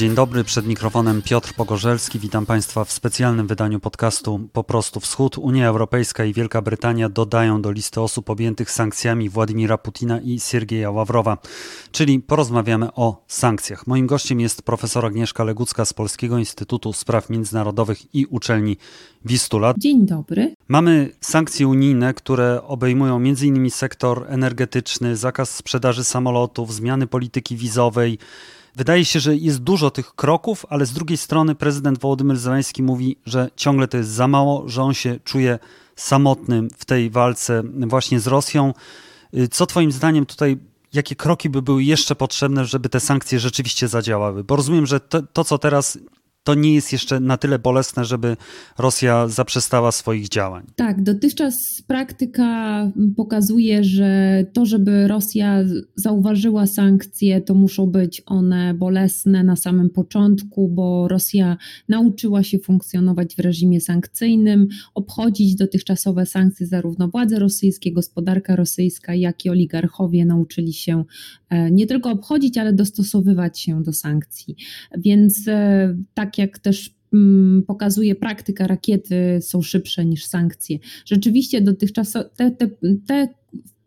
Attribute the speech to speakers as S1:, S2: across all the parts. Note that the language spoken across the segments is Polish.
S1: Dzień dobry, przed mikrofonem Piotr Pogorzelski. Witam Państwa w specjalnym wydaniu podcastu Po prostu Wschód. Unia Europejska i Wielka Brytania dodają do listy osób objętych sankcjami Władimira Putina i Siergieja Ławrowa, czyli porozmawiamy o sankcjach. Moim gościem jest profesor Agnieszka Legucka z Polskiego Instytutu Spraw Międzynarodowych i Uczelni Wistula.
S2: Dzień dobry.
S1: Mamy sankcje unijne, które obejmują m.in. sektor energetyczny, zakaz sprzedaży samolotów, zmiany polityki wizowej. Wydaje się, że jest dużo tych kroków, ale z drugiej strony prezydent Wołodymyr Zełański mówi, że ciągle to jest za mało, że on się czuje samotnym w tej walce właśnie z Rosją. Co Twoim zdaniem tutaj, jakie kroki by były jeszcze potrzebne, żeby te sankcje rzeczywiście zadziałały? Bo rozumiem, że to, to co teraz to nie jest jeszcze na tyle bolesne, żeby Rosja zaprzestała swoich działań.
S2: Tak, dotychczas praktyka pokazuje, że to, żeby Rosja zauważyła sankcje, to muszą być one bolesne na samym początku, bo Rosja nauczyła się funkcjonować w reżimie sankcyjnym, obchodzić dotychczasowe sankcje zarówno władze rosyjskie, gospodarka rosyjska, jak i oligarchowie nauczyli się e, nie tylko obchodzić, ale dostosowywać się do sankcji. Więc e, tak jak też mm, pokazuje praktyka, rakiety są szybsze niż sankcje. Rzeczywiście dotychczas te, te, te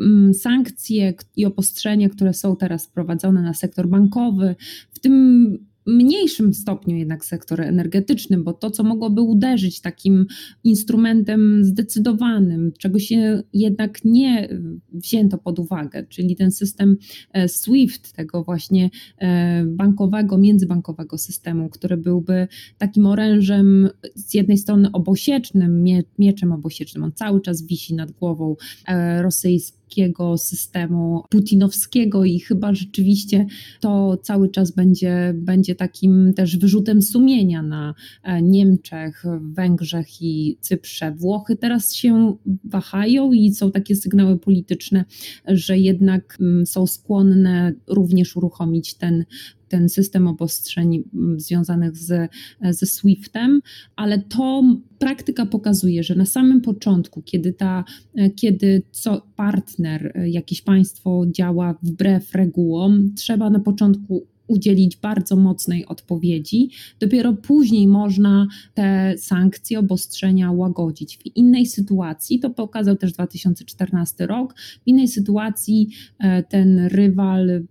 S2: mm, sankcje i obostrzenia, które są teraz wprowadzone na sektor bankowy, w tym mniejszym stopniu jednak sektor energetyczny, bo to, co mogłoby uderzyć takim instrumentem zdecydowanym, czego się jednak nie wzięto pod uwagę, czyli ten system e, SWIFT, tego właśnie e, bankowego, międzybankowego systemu, który byłby takim orężem z jednej strony obosiecznym, mieczem obosiecznym, on cały czas wisi nad głową e, rosyjską, takiego systemu putinowskiego i chyba rzeczywiście to cały czas będzie, będzie takim też wyrzutem sumienia na e, Niemczech, Węgrzech i Cyprze. Włochy teraz się wahają i są takie sygnały polityczne, że jednak mm, są skłonne również uruchomić ten ten system obostrzeń mm, związanych z, ze SWIFT-em, ale to praktyka pokazuje, że na samym początku, kiedy, ta, kiedy co partner, jakieś państwo działa wbrew regułom, trzeba na początku udzielić bardzo mocnej odpowiedzi. Dopiero później można te sankcje, obostrzenia łagodzić. W innej sytuacji, to pokazał też 2014 rok, w innej sytuacji e, ten rywal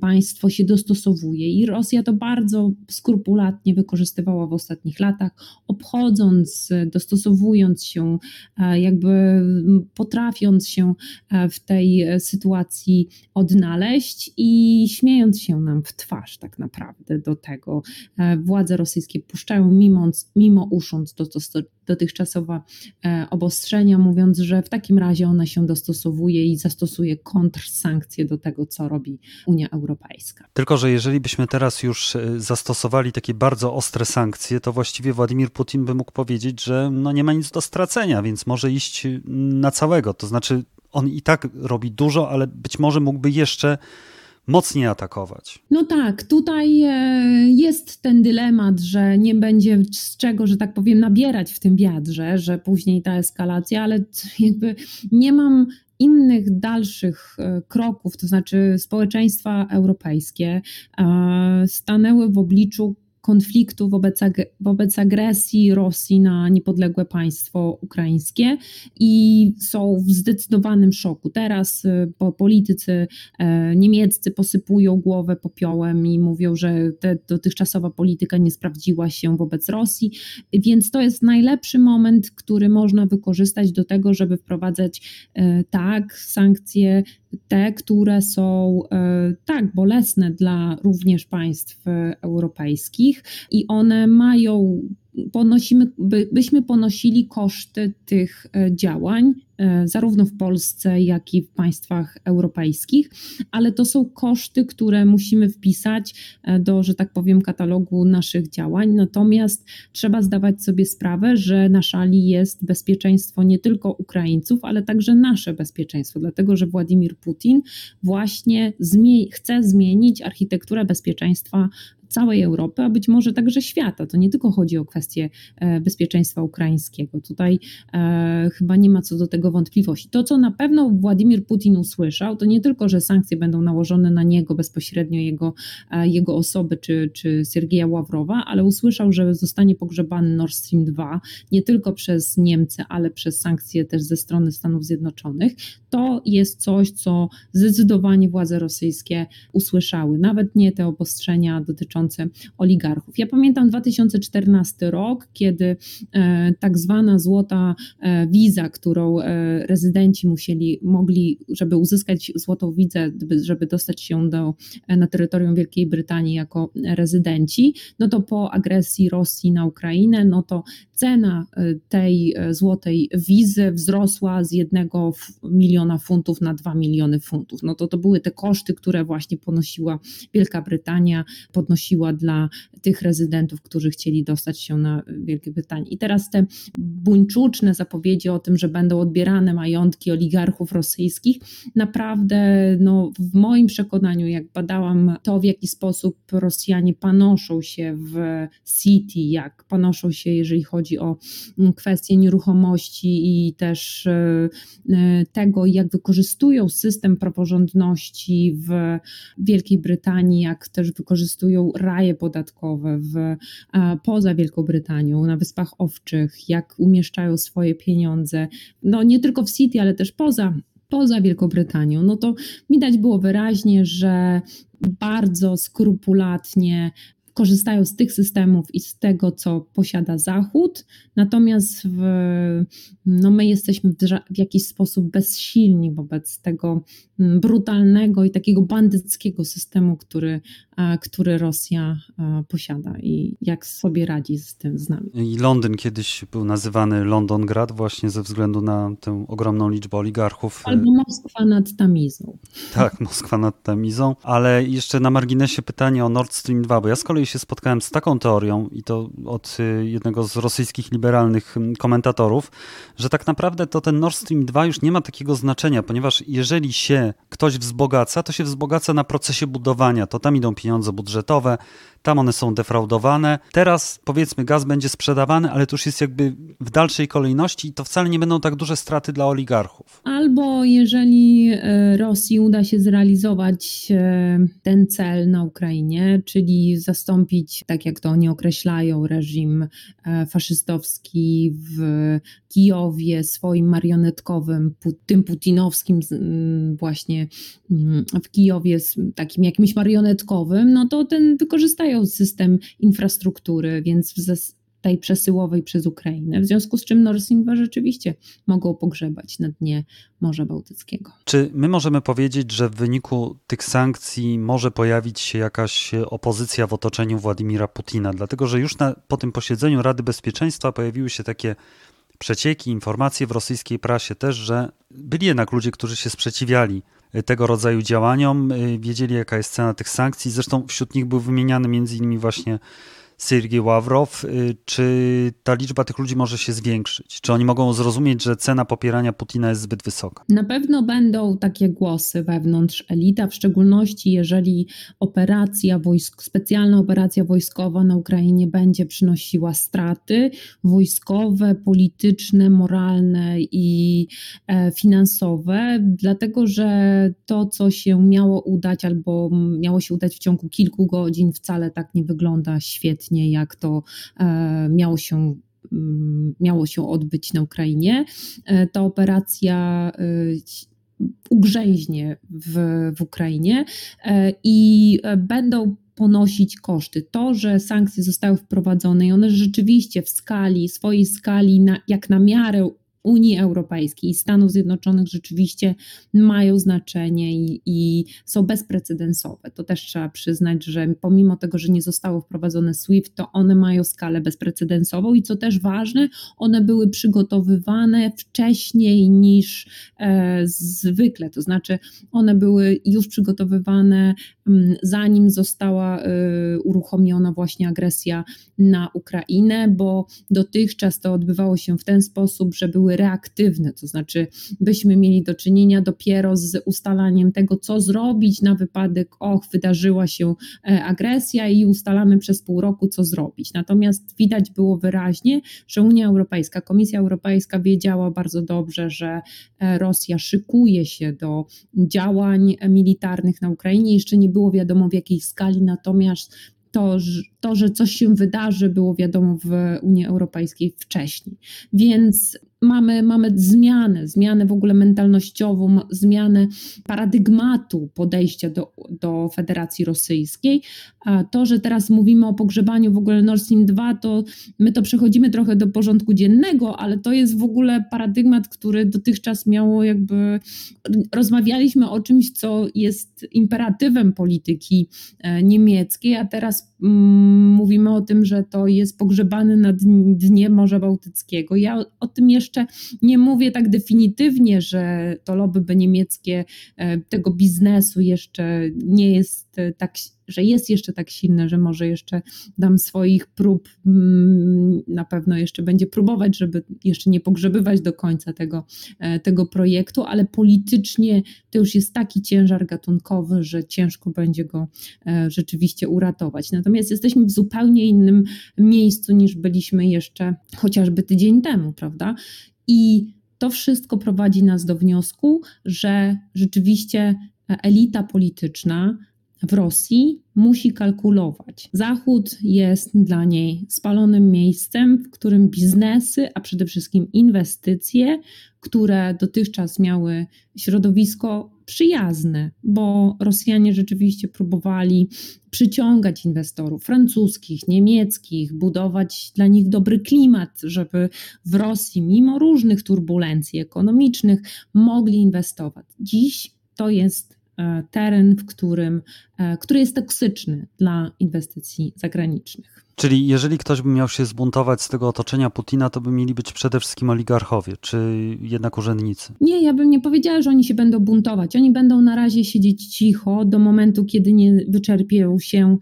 S2: państwo się dostosowuje i Rosja to bardzo skrupulatnie wykorzystywała w ostatnich latach, obchodząc, dostosowując się, e, jakby potrafiąc się e, w tej sytuacji odnaleźć i śmiejąc się nam w twarz tak naprawdę do tego. E, władze rosyjskie puszczają mimo, mimo usząc do, do, dotychczasowe obostrzenia, mówiąc, że w takim razie ona się dostosowuje i zastosuje kontrsankcje do tego, co robi Unia Europejska.
S1: Tylko, że jeżeli byśmy teraz już e, zastosowali takie bardzo ostre sankcje, to właściwie Władimir Putin by mógł powiedzieć, że no nie ma nic do stracenia, więc może iść na całego. To znaczy, on i tak robi dużo, ale być może mógłby jeszcze mocniej atakować.
S2: No tak, tutaj e, ten dylemat, że nie będzie z czego, że tak powiem, nabierać w tym wiadrze, że później ta eskalacja, ale jakby nie mam innych dalszych e, kroków, to znaczy społeczeństwa europejskie, e, stanęły w obliczu konfliktu wobec, wobec agresji Rosji na niepodległe państwo ukraińskie i są w zdecydowanym szoku. Teraz y, po politycy e, niemieccy posypują głowę popiołem i mówią, że dotychczasowa polityka nie sprawdziła się wobec Rosji, więc to jest najlepszy moment, który można wykorzystać do tego, żeby wprowadzać e, tak sankcje te, które są e, tak bolesne dla również państw europejskich i one mają ponosimy, by, byśmy ponosili koszty tych e, działań, e, zarówno w Polsce, jak i w państwach europejskich, ale to są koszty, które musimy wpisać e, do, że tak powiem, katalogu naszych działań. Natomiast trzeba zdawać sobie sprawę, że na szali jest bezpieczeństwo nie tylko Ukraińców, ale także nasze bezpieczeństwo, dlatego że Władimir Putin właśnie zmie chce zmienić architekturę bezpieczeństwa całej Europy, a być może także świata. To nie tylko chodzi o kwestię e, bezpieczeństwa ukraińskiego. Tutaj e, chyba nie ma co do tego wątpliwości. To, co na pewno Władimir Putin usłyszał, to nie tylko, że sankcje będą nałożone na niego bezpośrednio, jego, e, jego osoby czy, czy Siergieja Ławrowa, ale usłyszał, że zostanie pogrzebany Nord Stream 2 nie tylko przez Niemcy, ale przez sankcje też ze strony Stanów Zjednoczonych. To jest coś, co zdecydowanie władze rosyjskie usłyszały, nawet nie te obostrzenia dotyczące oligarchów. Ja pamiętam 2014 rok, kiedy e, tak zwana złota e, wiza, którą e, rezydenci musieli, mogli, żeby uzyskać złotą wizę, żeby dostać się do, na terytorium Wielkiej Brytanii jako rezydenci, no to po agresji Rosji na Ukrainę, no to cena tej złotej wizy wzrosła z jednego miliona funtów na dwa miliony funtów. No to to były te koszty, które właśnie ponosiła Wielka Brytania, podnosiła dla tych rezydentów, którzy chcieli dostać się na Wielkiej Brytanii. I teraz te buńczuczne zapowiedzi o tym, że będą odbierane majątki oligarchów rosyjskich, naprawdę no, w moim przekonaniu, jak badałam to, w jaki sposób Rosjanie panoszą się w City, jak panoszą się, jeżeli chodzi o kwestie nieruchomości i też e, e, tego, jak wykorzystują system praworządności w Wielkiej Brytanii, jak też wykorzystują raje podatkowe w, poza Wielką Brytanią, na Wyspach Owczych, jak umieszczają swoje pieniądze, no nie tylko w City, ale też poza poza Wielką Brytanią, no to widać było wyraźnie, że bardzo skrupulatnie korzystają z tych systemów i z tego, co posiada Zachód, natomiast w, no my jesteśmy w, jakiś sposób bezsilni wobec tego mm, brutalnego i takiego bandyckiego systemu, który, który Rosja posiada i jak sobie radzi z tym z nami.
S1: I Londyn kiedyś był nazywany Londongrad właśnie ze względu na tę ogromną liczbę oligarchów.
S2: Albo Moskwa nad Tamizą.
S1: Tak, Moskwa nad Tamizą, ale jeszcze na marginesie pytanie o Nord Stream 2, bo ja z kolei kolei się spotkałem z taką teorią, i to od y, jednego z rosyjskich liberalnych komentatorów, że tak naprawdę to ten Nord Stream 2 już nie ma takiego znaczenia, ponieważ jeżeli się ktoś wzbogaca, to się wzbogaca na procesie budowania. To tam idą pieniądze budżetowe, tam one są defraudowane. Teraz powiedzmy gaz będzie sprzedawany, ale to już jest jakby w dalszej kolejności i to wcale nie będą tak duże straty dla oligarchów.
S2: Albo jeżeli e, Rosji uda się zrealizować e, ten cel na Ukrainie, czyli zastąpić, tak jak to oni określają, reżim e, faszystowski w Kijowie swoim marionetkowym, tym putinowskim właśnie w Kijowie takim jakimś marionetkowym, no to ten wykorzystają mają system infrastruktury, więc tej przesyłowej przez Ukrainę, w związku z czym 2 rzeczywiście mogą pogrzebać na dnie Morza Bałtyckiego.
S1: Czy my możemy powiedzieć, że w wyniku tych sankcji może pojawić się jakaś opozycja w otoczeniu Władimira Putina? Dlatego, że już na, po tym posiedzeniu Rady Bezpieczeństwa pojawiły się takie przecieki, informacje w rosyjskiej prasie też, że byli jednak ludzie, którzy się sprzeciwiali tego rodzaju działaniom, y, wiedzieli jaka jest cena tych sankcji. Zresztą wśród nich był wymieniany między innymi właśnie Sergiej Ławrow, y, czy ta liczba tych ludzi może się zwiększyć? Czy oni mogą zrozumieć, że cena popierania Putina jest zbyt wysoka?
S2: Na pewno będą takie głosy wewnątrz elita, w szczególności jeżeli operacja wojsk, specjalna operacja wojskowa na Ukrainie będzie przynosiła straty wojskowe, polityczne, moralne i e, finansowe, dlatego że to, co się miało udać albo miało się udać w ciągu kilku godzin, wcale tak nie wygląda świetnie jak to e, miało się mm, miało się odbyć na Ukrainie. E, ta operacja e, ugrzęźnie w, w Ukrainie i będą ponosić koszty. To, że sankcje zostały wprowadzone i one rzeczywiście w skali, swojej skali, na, jak na miarę Unii Europejskiej i Stanów Zjednoczonych rzeczywiście mają znaczenie i, i, są bezprecedensowe. To też trzeba przyznać, że pomimo tego, że nie zostało wprowadzone SWIFT, to one mają skalę bezprecedensową i co też ważne, one były przygotowywane wcześniej niż e, zwykle, to znaczy one były już przygotowywane m, zanim została e, uruchomiona właśnie agresja na Ukrainę, bo dotychczas to odbywało się w ten sposób, że były były reaktywne, to znaczy byśmy mieli do czynienia dopiero z ustalaniem tego, co zrobić na wypadek, och, wydarzyła się e, agresja i ustalamy przez pół roku, co zrobić. Natomiast widać było wyraźnie, że Unia Europejska, Komisja Europejska wiedziała bardzo dobrze, że e, Rosja szykuje się do działań militarnych na Ukrainie. Jeszcze nie było wiadomo w jakiej skali, natomiast to, to, że coś się wydarzy, było wiadomo w Unii Europejskiej wcześniej. Więc mamy, mamy zmianę, zmianę w ogóle mentalnościową, zmianę paradygmatu podejścia do, do Federacji Rosyjskiej. A to, że teraz mówimy o pogrzebaniu w ogóle Nord Stream 2, to my to przechodzimy trochę do porządku dziennego, ale to jest w ogóle paradygmat, który dotychczas miało jakby. Rozmawialiśmy o czymś, co jest imperatywem polityki e, niemieckiej, a teraz mm, mówimy o tym, że to jest pogrzebane na dnie Morza Bałtyckiego. Ja o tym jeszcze jeszcze nie mówię tak definitywnie, że to lobby niemieckie e, tego biznesu jeszcze nie jest e, tak, że jest jeszcze tak silne, że może jeszcze dam swoich prób, mm, na pewno jeszcze będzie próbować, żeby jeszcze nie pogrzebywać do końca tego, e, tego projektu, ale politycznie to już jest taki ciężar gatunkowy, że ciężko będzie go rzeczywiście uratować. Natomiast jesteśmy w zupełnie innym miejscu niż byliśmy jeszcze chociażby tydzień temu, prawda? I to wszystko prowadzi nas do wniosku, że rzeczywiście elita polityczna w Rosji musi kalkulować. Zachód jest dla niej spalonym miejscem, w którym biznesy, a przede wszystkim inwestycje, które dotychczas miały środowisko przyjazne, bo Rosjanie rzeczywiście próbowali przyciągać inwestorów francuskich, niemieckich, budować dla nich dobry klimat, żeby w Rosji, mimo różnych turbulencji ekonomicznych, mogli inwestować. Dziś to jest teren, w którym, e, który jest toksyczny dla inwestycji zagranicznych.
S1: Czyli jeżeli ktoś by miał się zbuntować z tego otoczenia Putina, to by mieli być przede wszystkim oligarchowie, czy jednak urzędnicy?
S2: Nie, ja bym nie powiedziała, że oni się będą buntować. Oni będą na razie siedzieć cicho do momentu, kiedy nie wyczerpią się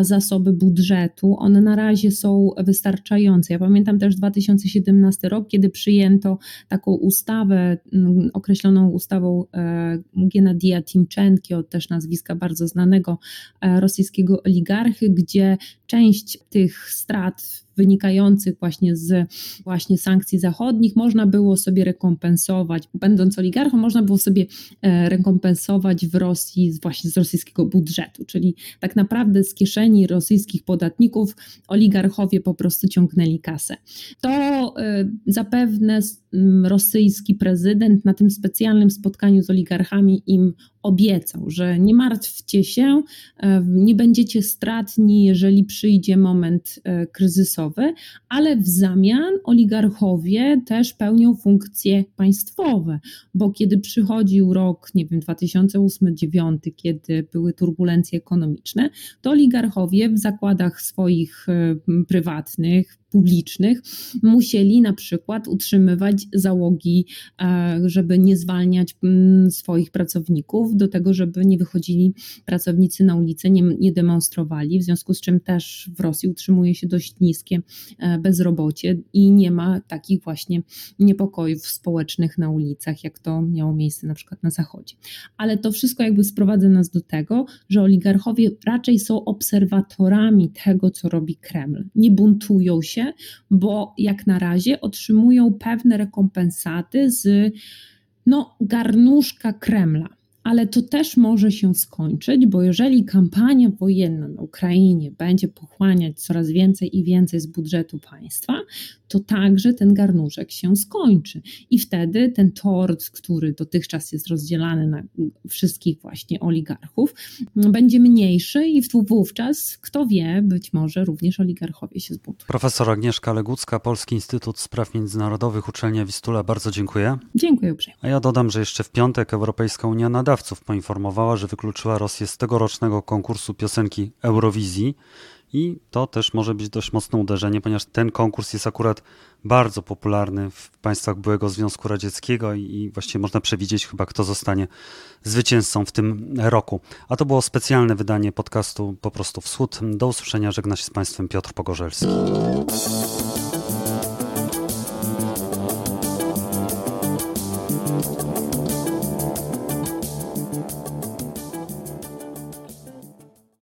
S2: zasoby budżetu. One na razie są wystarczające. Ja pamiętam też 2017 rok, kiedy przyjęto taką ustawę, mm, określoną ustawą e, Genadija Timczenki, od też nazwiska bardzo znanego e, rosyjskiego oligarchy, gdzie część tych strat wynikających właśnie z właśnie sankcji zachodnich można było sobie rekompensować, będąc oligarchą, można było sobie e, rekompensować w Rosji właśnie z rosyjskiego budżetu, czyli tak naprawdę z kieszeni rosyjskich podatników oligarchowie po prostu ciągnęli kasę. To e, zapewne rosyjski prezydent na tym specjalnym spotkaniu z oligarchami im obiecał, że nie martwcie się, e, nie będziecie stratni, jeżeli przyjdzie moment kryzysowy ale w zamian oligarchowie też pełnią funkcje państwowe, bo kiedy przychodził rok, nie wiem, 2008-2009, kiedy były turbulencje ekonomiczne, to oligarchowie w zakładach swoich e, prywatnych, publicznych musieli na przykład utrzymywać załogi, e, żeby nie zwalniać mm, swoich pracowników, do tego, żeby nie wychodzili pracownicy na ulicę, nie, nie demonstrowali, w związku z czym też w Rosji utrzymuje się dość niskie e, bezrobocie i nie ma takich właśnie niepokojów społecznych na ulicach, jak to miało miejsce na przykład na Zachodzie. Ale to wszystko jakby sprowadza nas do tego, że oligarchowie raczej są obserwatorami tego, co robi Kreml. Nie buntują się, bo jak na razie otrzymują pewne rekompensaty z no, garnuszka Kremla ale to też może się skończyć, bo jeżeli kampania wojenna na Ukrainie będzie pochłaniać coraz więcej i więcej z budżetu państwa, to także ten garnuszek się skończy. I wtedy ten tort, który dotychczas jest rozdzielany na wszystkich właśnie oligarchów, będzie mniejszy i wówczas, kto wie, być może również oligarchowie się zbuntują.
S1: Profesor Agnieszka Legucka, Polski Instytut Spraw Międzynarodowych, Uczelnia Wistula, bardzo dziękuję.
S2: Dziękuję uprzejmie.
S1: A ja dodam, że jeszcze w piątek Europejska Unia Nadawców poinformowała, że wykluczyła Rosję z tegorocznego konkursu piosenki Eurowizji. I to też może być dość mocne uderzenie, ponieważ ten konkurs jest akurat bardzo popularny w państwach byłego Związku Radzieckiego i właściwie można przewidzieć chyba, kto zostanie zwycięzcą w tym roku. A to było specjalne wydanie podcastu Po prostu Wschód. Do usłyszenia, żegna się z Państwem Piotr Pogorzelski.